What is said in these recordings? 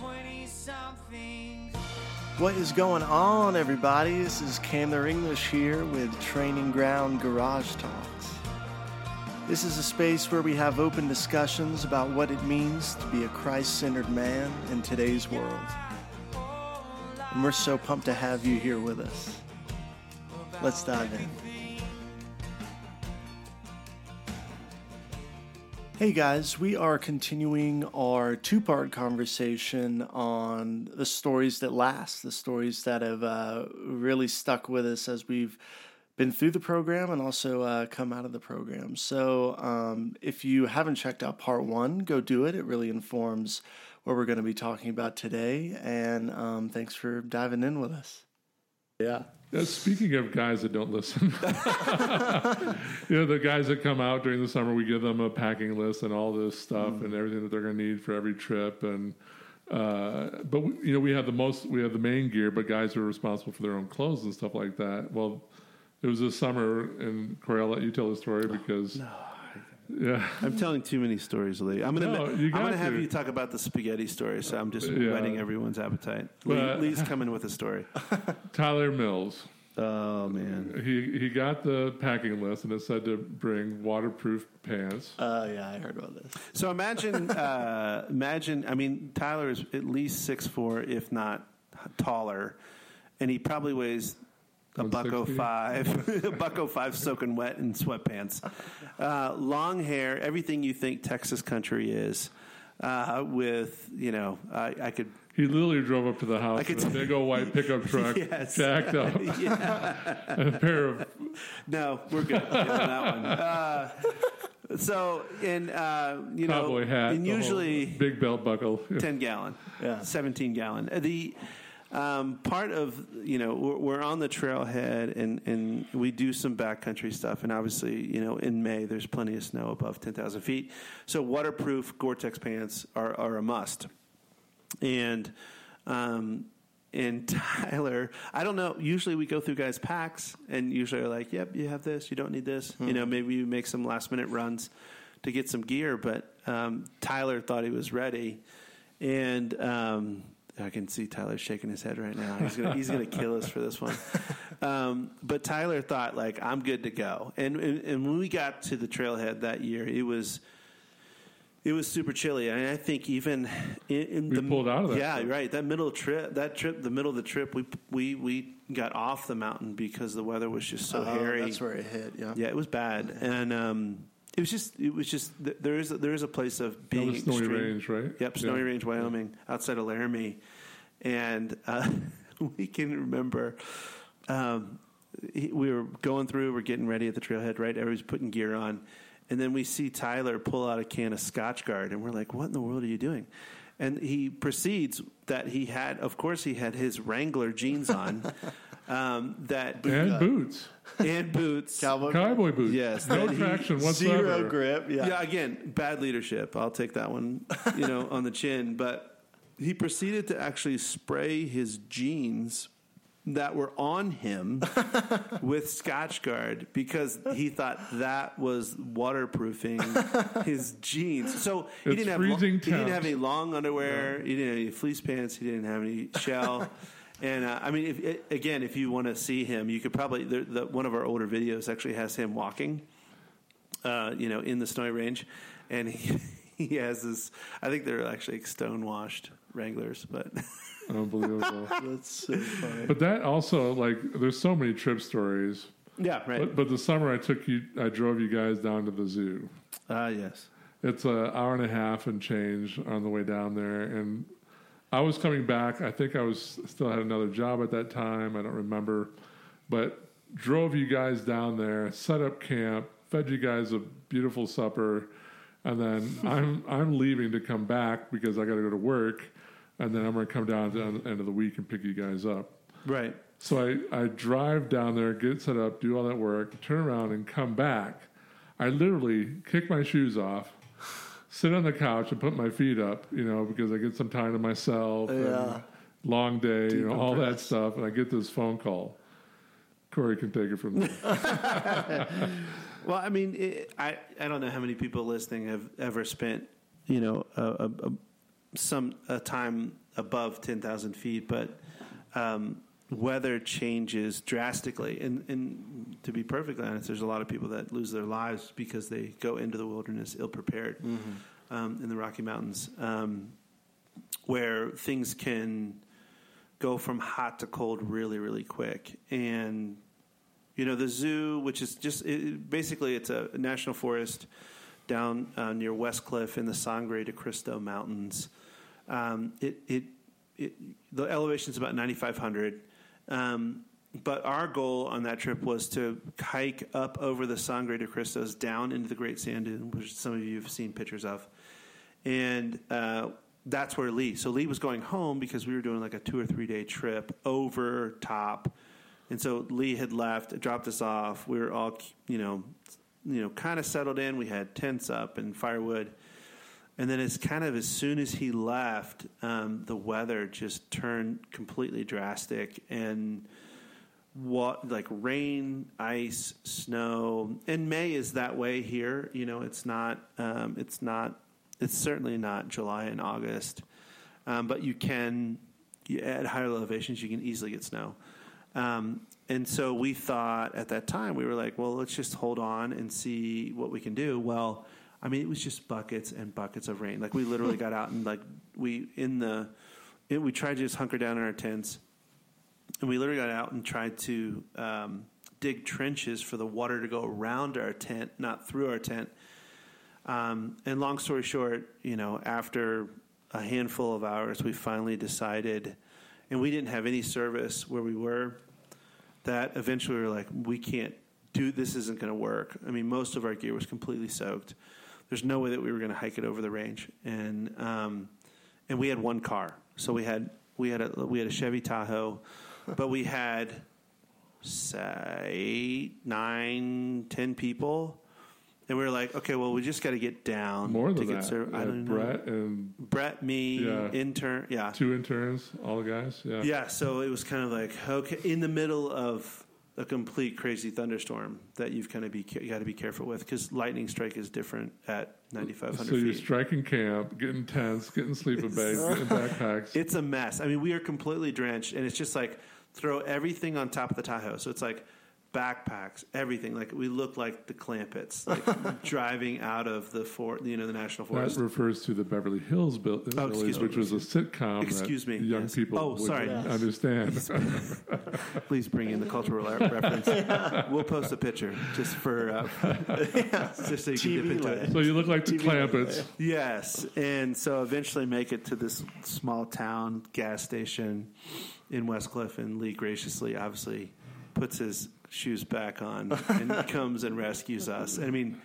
20 something. What is going on, everybody? This is Candler English here with Training Ground Garage Talks. This is a space where we have open discussions about what it means to be a Christ centered man in today's world. And we're so pumped to have you here with us. Let's dive in. Hey guys, we are continuing our two part conversation on the stories that last, the stories that have uh, really stuck with us as we've been through the program and also uh, come out of the program. So, um, if you haven't checked out part one, go do it. It really informs what we're going to be talking about today. And um, thanks for diving in with us. Yeah. Uh, speaking of guys that don't listen, you know, the guys that come out during the summer, we give them a packing list and all this stuff and everything that they're going to need for every trip. And, uh, but, we, you know, we have the most, we have the main gear, but guys are responsible for their own clothes and stuff like that. Well, it was this summer, and Corey, I'll let you tell the story because. Yeah. I'm telling too many stories Lee. I'm gonna No, I'm gonna have you talk about the spaghetti story. So I'm just Yeah. whetting everyone's appetite. Lee, But- Lee's coming with a story. Tyler Mills. Oh man, He he got the packing list, and it said to bring waterproof pants. Uh, yeah, I heard about this. so imagine uh, imagine. I mean, Tyler is at least six four, if not taller, and he probably weighs. A buck oh 160? five, a buck oh five soaking wet in sweatpants, uh, long hair, everything you think Texas country is, uh, with you know, I, I could He literally drove up to the house I could in a big old white pickup truck, Yes. jacked up, and a pair of No, we're good on that one. Uh, so, in uh, you know, cowboy hat, and usually big belt buckle. ten gallon, Yeah. seventeen gallon. The um, part of you know we're, we're on the trailhead and and we do some backcountry stuff, and obviously you know in May there's plenty of snow above ten thousand feet, so waterproof Gore-Tex pants are, are a must, and. Um, and Tyler, I don't know. Usually we go through guys' packs, and usually are like, "Yep, you have this. You don't need this." You know, maybe you make some last minute runs to get some gear. But um, Tyler thought he was ready, and um, I can see Tyler shaking his head right now. He's gonna he's gonna kill us for this one. Um, but Tyler thought like, "I'm good to go." And, and and when we got to the trailhead that year, it was. It was super chilly, and I think even in, in We the pulled out of that Yeah, trip. right. That middle trip, that trip, the middle of the trip, we we we got off the mountain because the weather was just so Oh, hairy. That's where it hit. Yeah. Yeah, it was bad, and um, it was just it was just there is there is a place of That being was Snowy extreme. Range, right? Yep, Snowy Yeah. Range, Wyoming, outside of Laramie, and uh, we can remember. Um, we were going through, we're getting ready at the trailhead, right? Everybody's putting gear on, and then we see Tyler pull out a can of Scotchgard, and we're like, "What in the world are you doing?" And he proceeds that he had, of course, he had his Wrangler jeans on, um, that And boots, and boots, Cowboy. cowboy boots. Yes, no traction whatsoever. Zero grip. Yeah. yeah. again, bad leadership. I'll take that one, you know, on the chin. But he proceeded to actually spray his jeans that were on him with Scotchgard because he thought that was waterproofing his jeans. So he It's didn't have lo- he didn't have any long underwear. He didn't have any fleece pants. He didn't have any shell. And uh, I mean, if, it, again, if you want to see him, you could probably the, the, one of our older videos actually has him walking uh, you know, in the snowy range, and he, he has this. I think they're actually stone washed Wranglers, but Unbelievable. That's so funny. but that also like there's so many trip stories. yeah, right. But, but the summer I took you, I drove you guys down to the zoo. Ah, yes. It's an hour and a half and change on the way down there, and I was coming back. I think I was still had another job at that time. I don't remember, but drove you guys down there, set up camp, fed you guys a beautiful supper, and then I'm I'm leaving to come back because I got to go to work, and then I'm going to come down at the end of the week and pick you guys up. Right. So I, I drive down there, get set up, do all that work, turn around and come back. I literally kick my shoes off, sit on the couch and put my feet up, you know, because I get some time to myself. Yeah. And long day, you know, all that stuff. And I get this phone call. Corey can take it from there. Well, I mean, it, I I don't know how many people listening have ever spent, you know, a, a, a some a time above ten thousand feet, but um, weather changes drastically. And, and to be perfectly honest, there's a lot of people that lose their lives because they go into the wilderness ill prepared um, in the Rocky Mountains, um, where things can go from hot to cold really, really quick. And you know, the zoo, which is just it, basically it's a national forest down uh, near Westcliffe in the Sangre de Cristo Mountains. Um, it, it, it, the elevation is about 9,500. Um, but our goal on that trip was to hike up over the Sangre de Cristos down into the Great Sand Dune, which some of you have seen pictures of. And uh, that's where Lee. So Lee was going home because we were doing like a two or three day trip over top. And so Lee had left, dropped us off. We were all, you know, you know, kind of settled in. We had tents up and firewood. And then it's kind of as soon as he left, um, the weather just turned completely drastic and what like rain, ice, snow. And May is that way here. You know, it's not. Um, it's not. It's certainly not July and August. Um, but you can at higher elevations you can easily get snow. Um, and so we thought at that time we were like, well, let's just hold on and see what we can do. Well, I mean, it was just buckets and buckets of rain. Like we literally got out and like we in the it, we tried to just hunker down in our tents, and we literally got out and tried to um, dig trenches for the water to go around our tent, not through our tent. Um, and long story short, you know, after a handful of hours, we finally decided, and we didn't have any service where we were. That eventually we were like, we can't do this. Isn't going to work. I mean, most of our gear was completely soaked. There's no way that we were going to hike it over the range, and um, and we had one car, so we had we had a we had a Chevy Tahoe, but we had say eight, nine, ten people, and we were like, okay, well, we just got to get down More to than get that. served. I don't know. Brett and Brett, me, Yeah. intern, yeah, two interns, all the guys. Yeah. yeah. So it was kind of like okay, in the middle of a complete crazy thunderstorm that you've kind of be you got to be careful with because lightning strike is different at ninety five So hundred you're striking camp, getting tents, getting sleeping bags, getting backpacks. It's a mess. I mean, we are completely drenched, and it's just like throw everything on top of the Tahoe. So it's like backpacks, everything. Like we look like the Clampetts, like driving out of the fort, you know, the national forest. that refers to the Beverly Hills Bill- Oh, Village, excuse me. which was a sitcom Excuse that me, young yes. people Oh, sorry. Yes. understand. Please bring in the cultural re- reference. We'll post a picture just for uh, just so you can TV dip into it. so you look like the TV Clampetts. Yes, and so eventually make it to this small town gas station in Westcliffe, and Lee graciously, obviously, puts his shoes back on and comes and rescues us. I mean,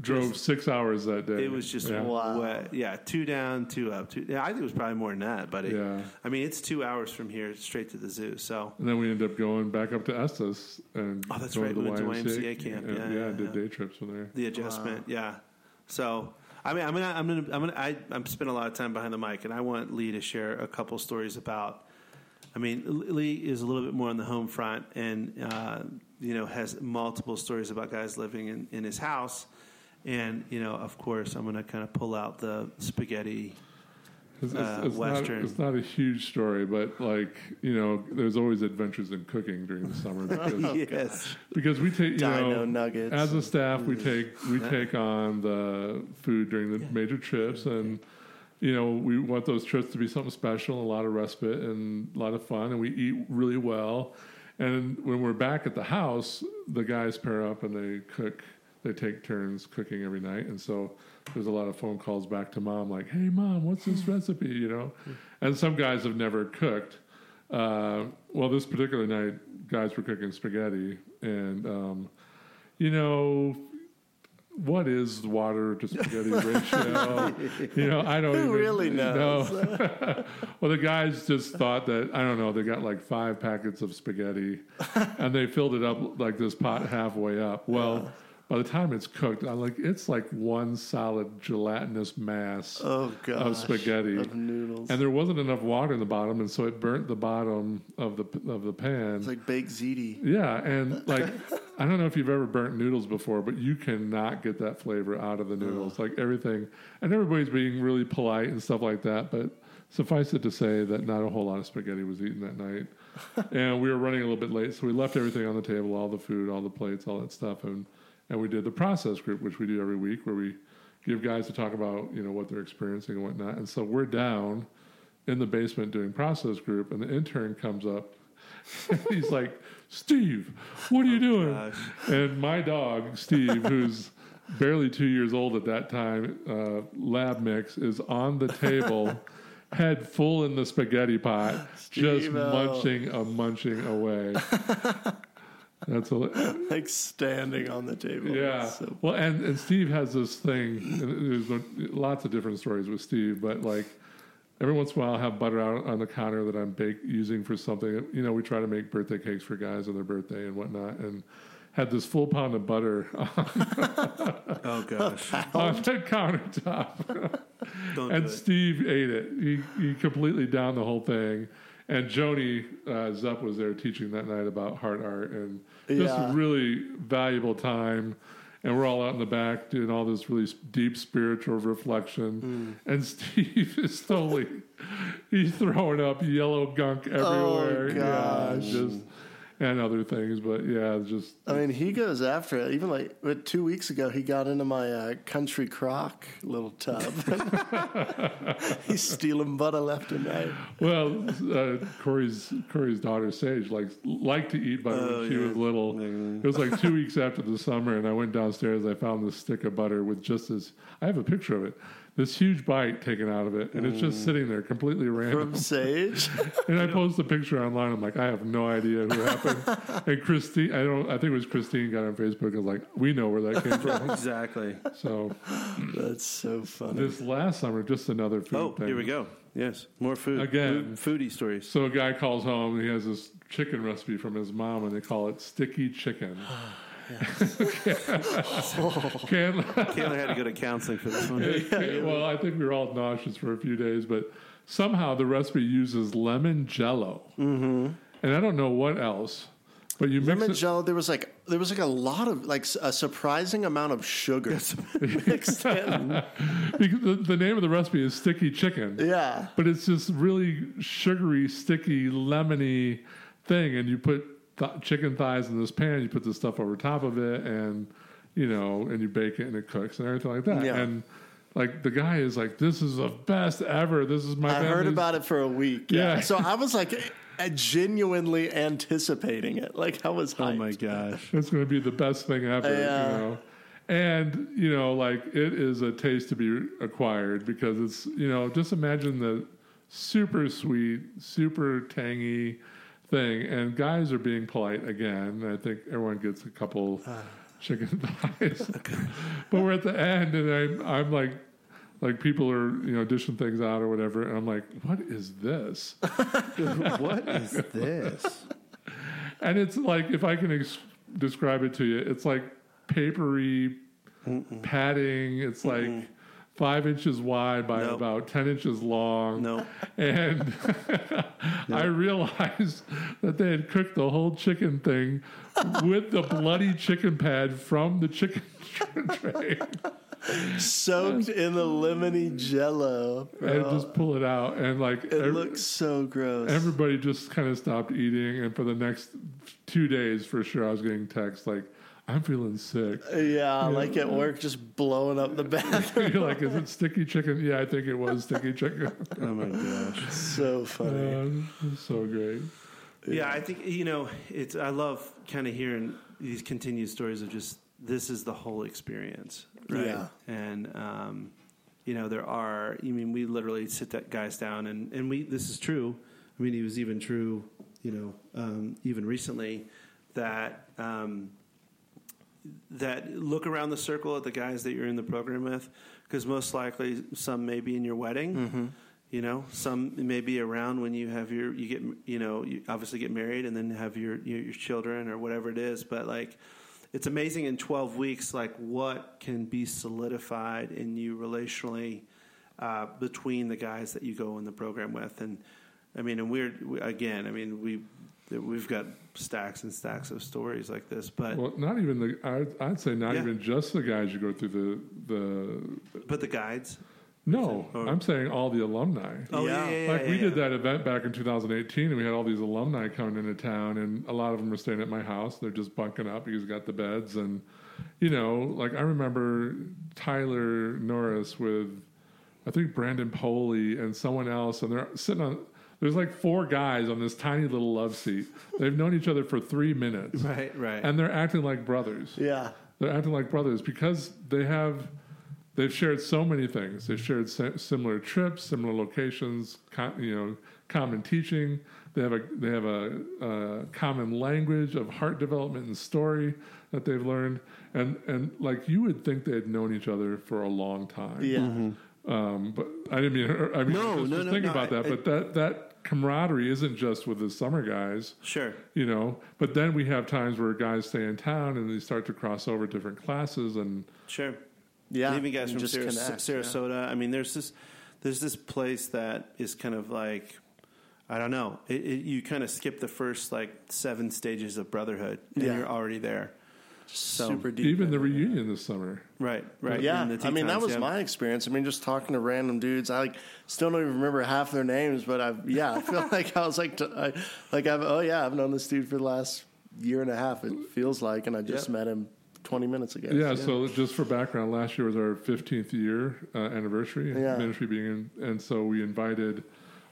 Drove six hours that day. it was just yeah. Wow. wet. Yeah, two down, two up. Two, yeah, I think it was probably more than that, but it, Yeah. I mean, it's two hours from here straight to the zoo. So And then we ended up going back up to Estes and Oh, that's going right. To the went to YMCA camp. And, Yeah, yeah, yeah, did day trips from there. the adjustment, yeah. So I mean, I'm gonna, I'm gonna, I'm gonna, I, I'm spending a lot of time behind the mic, and I want Lee to share a couple stories about. I mean, Lee is a little bit more on the home front, and uh, you know has multiple stories about guys living in, in his house, and you know, of course, I'm gonna kind of pull out the spaghetti. It's, it's, Uh, it's not, Western. it's not a huge story, but like you know, there's always adventures in cooking during the summer because, yes, because we take you Dino know nuggets. as a staff we take we take on the food during the Yeah. major trips and you know we want those trips to be something special, a lot of respite and a lot of fun, and we eat really well. And when we're back at the house, the guys pair up and they cook. They take turns cooking every night, and so there's a lot of phone calls back to mom, like, "Hey, mom, what's this recipe?" You know, and some guys have never cooked. Uh, well, this particular night, guys were cooking spaghetti, and um, you know, what is water to spaghetti ratio? you know, I don't Who even really knows? know. well, the guys just thought that I don't know. They got like five packets of spaghetti, and they filled it up like this pot halfway up. Well. By the time it's cooked, I'm like it's like one solid gelatinous mass Oh of spaghetti, Of noodles. and there wasn't enough water in the bottom, and so it burnt the bottom of the of the pan. it's like baked ziti. yeah, and like I don't know if you've ever burnt noodles before, but you cannot get that flavor out of the noodles. Like everything, and everybody's being really polite and stuff like that. But suffice it to say that not a whole lot of spaghetti was eaten that night, and we were running a little bit late, so we left everything on the table, all the food, all the plates, all that stuff, and and we did the process group, which we do every week, where we give guys to talk about you know what they're experiencing and whatnot. And so we're down in the basement doing process group, and the intern comes up. He's like, Steve, what are you doing? gosh. And my dog, Steve, who's barely two years old at that time, uh, lab mix, is on the table, head full in the spaghetti pot, just Steve-o. munching a munching away. That's a, like standing on the table. yeah. So- well, and, and Steve has this thing. and There's lots of different stories with Steve, but like every once in a while, I'll have butter out on the counter that I'm bake using for something. You know, we try to make birthday cakes for guys on their birthday and whatnot, and had this full pound of butter Oh gosh, on the countertop. and. Steve ate it. He he completely downed the whole thing. And Joni uh, Zepp was there teaching that night about heart art and just Yeah. really valuable time. And we're all out in the back doing all this really s- deep spiritual reflection. Mm. And Steve is totally, he's throwing up yellow gunk oh, everywhere. Yeah, gosh. just, and other things. But yeah, it's just, I mean, he goes after it. Even like two weeks ago, he got into my uh, country crock little tub. He's stealing butter left and right. Well, uh, Corey's Corey's daughter Sage likes liked to eat butter Oh, when she yeah. was little. Mhm. It was like two weeks after the summer, and I went downstairs. I found this stick of butter with just this. I have a picture of it. This huge bite taken out of it, and it's Mm. just sitting there completely random. From Sage. and I post a picture online. I'm like, I have no idea who happened. and Christine, I don't. I think it was Christine got on Facebook. and was like, we know where that came from. exactly. so That's so funny. this last summer, just another food Oh, thing. here we go. Yes, more food. Again. Food- foodie stories. So a guy calls home he has this chicken recipe from his mom and they call it sticky chicken. Can, Kayla had to go to counseling for this one. well, I think we were all nauseous for a few days, but somehow the recipe uses lemon jello. Mm-hmm. And I don't know what else, but you mix Lemon it. jello. There was like there was like a lot of like a surprising amount of sugar mixed in. because the, the name of the recipe is sticky chicken. Yeah. But it's this really sugary, sticky, lemony thing, and you put th- chicken thighs in this pan. You put this stuff over top of it, and you know, and you bake it, and it cooks, and everything like that. Yeah. And like the guy is like, "This is the best ever. This is my." I heard about it for a week. Yeah. Yeah. So I was like genuinely anticipating it. Like I was hyped. Oh my gosh. It's going to be the best thing ever. Yeah. You know. And you know, like it is a taste to be acquired because it's you know, just imagine the super sweet, super tangy thing. And guys are being polite again. I think everyone gets a couple ah. chicken thighs, but we're at the end, and I'm I'm like. Like people are, you know, dishing things out or whatever, and I'm like, "What is this?" what is this? And it's like, if I can ex- describe it to you, it's like papery padding. It's like five inches wide by No. about 10 inches long. No. And I realized that they had cooked the whole chicken thing with the bloody chicken pad from the chicken tray Soaked in the lemony jello. and oh. just pull it out. And like, it every- looks so gross. everybody just kind of stopped eating. And for the next two days, for sure, I was getting texts like, I'm feeling sick. yeah, like at work, just blowing up the bathroom. You're like, is it sticky chicken? Yeah, I think it was sticky chicken. Oh my gosh. so funny. Uh, so great. Yeah, I think you know it's. I love kind of hearing these continued stories of just this is the whole experience, right? Yeah. And um, you know there are. I mean, we literally sit that guys down, and and we. This is true. I mean, it was even true. You know, um, even recently that. Um, that look around the circle at the guys that you're in the program with, because most likely some may be in your wedding. You know, some may be around when you have your you get you know you obviously get married and then have your your, your children or whatever it is. But like, it's amazing in 12 weeks like what can be solidified in you relationally uh, between the guys that you go in the program with and. I mean, and we're we, again. I mean, we we've got stacks and stacks of stories like this, but Well, not even the. I'd, I'd say not Yeah. even just the guys you go through the the. but the guides. No, Oh. I'm saying all the alumni. Oh Yeah. yeah, yeah, yeah like we yeah, did that event back in 2018, and we had all these alumni coming into town, and a lot of them were staying at my house. They're just bunking up because we got the beds, and you know, like I remember Tyler Norris with, I think Brandon Poley and someone else, and they're sitting on. There's like four guys on this tiny little love seat. They've known each other for three minutes, Right, right. and they're acting like brothers. Yeah. They're acting like brothers because they have they've shared so many things. They've shared similar trips, similar locations, you know, common teaching. They have a they have a, a common language of heart development and story that they've learned. And and like you would think they had known each other for a long time. Yeah. Um, but I didn't mean I mean No, just, no, just no, thinking no, about I- that. but that that camaraderie isn't just with the summer guys sure. you know but then we have times where guys stay in town and they start to cross over different classes and Sure. Yeah. Even guys from just Saras- connect, yeah. Sarasota. I mean, there's this there's this place that is kind of like I don't know. It, it, you kind of skip the first like seven stages of brotherhood, and Yeah. you're already there. So Super deep. even the in it, reunion this summer right, right. Yeah, the I mean that Tetons, was yeah. my experience. I mean, just talking to random dudes, I like still don't even remember half their names, but I've, yeah, I feel like I was like, t- I, like I've oh yeah, I've known this dude for the last year and a half. It feels like, and I just Yeah. met him twenty minutes ago. yeah, so just for background last year was our 15th year uh, anniversary Yeah. ministry being in and so we invited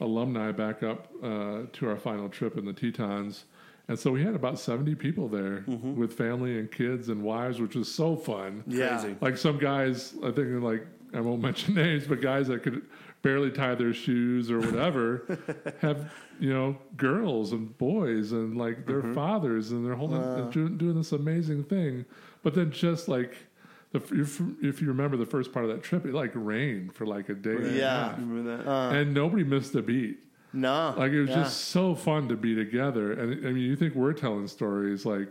alumni back up uh, to our final trip in the tetons and so we had about 70 people there with family and kids and wives which was so fun yeah, Crazy. like some guys i think like i won't mention names but guys that could barely tie their shoes or whatever have you know girls and boys and like their fathers and they're holding Wow. doing, doing this amazing thing but then just like if, if you remember the first part of that trip it like rained for like a day and a Yeah. half. Remember that? Uh, and nobody missed a beat no, like it was yeah. just so fun to be together and i mean you think we're telling stories like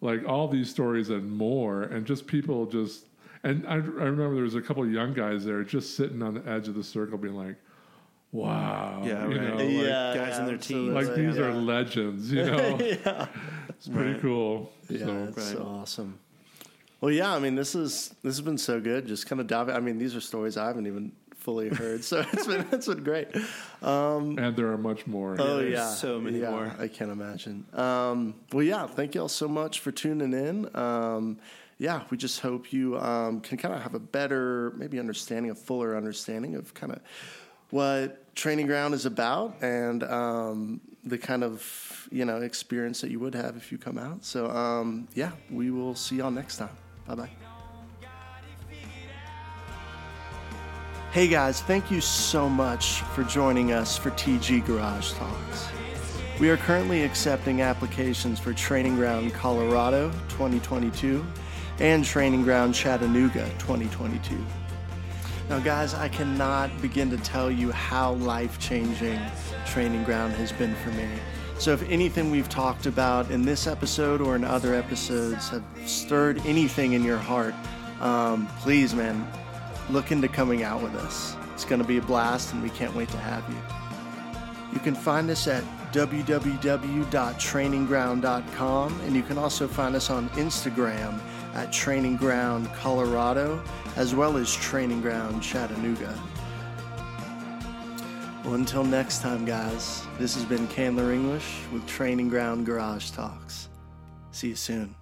like all these stories and more and just people just and i, I remember there was a couple of young guys there just sitting on the edge of the circle being like wow Yeah, you right. know, like, yeah, guys in their teens. like absolutely, these yeah. are legends you know yeah, it's pretty Right. cool yeah, so it's so right. awesome. Well, yeah, I mean, this is this has been so good. Just kind of diving. I mean, these are stories I haven't even fully heard, so it's been it's been great. and there are much more Oh there's yeah, so many yeah, more. I can't imagine. Um, well, yeah, thank you all so much for tuning in. Um, yeah, we just hope you um, can kind of have a better, maybe understanding, a fuller understanding of kind of what training ground is about and um, the kind of you know experience that you would have if you come out. So um, yeah, we will see y'all next time. Bye bye. Hey guys, thank you so much for joining us for TG Garage Talks. We are currently accepting applications for Training Ground Colorado 2022 and Training Ground Chattanooga 2022. Now, guys, I cannot begin to tell you how life changing Training Ground has been for me. So, if anything we've talked about in this episode or in other episodes have stirred anything in your heart, um, please, man, look into coming out with us. It's going to be a blast, and we can't wait to have you. You can find us at www.trainingground.com, and you can also find us on Instagram at Training Ground Colorado, as well as Training Ground Chattanooga. Well, until next time, guys, this has been Candler English with Training Ground Garage Talks. See you soon.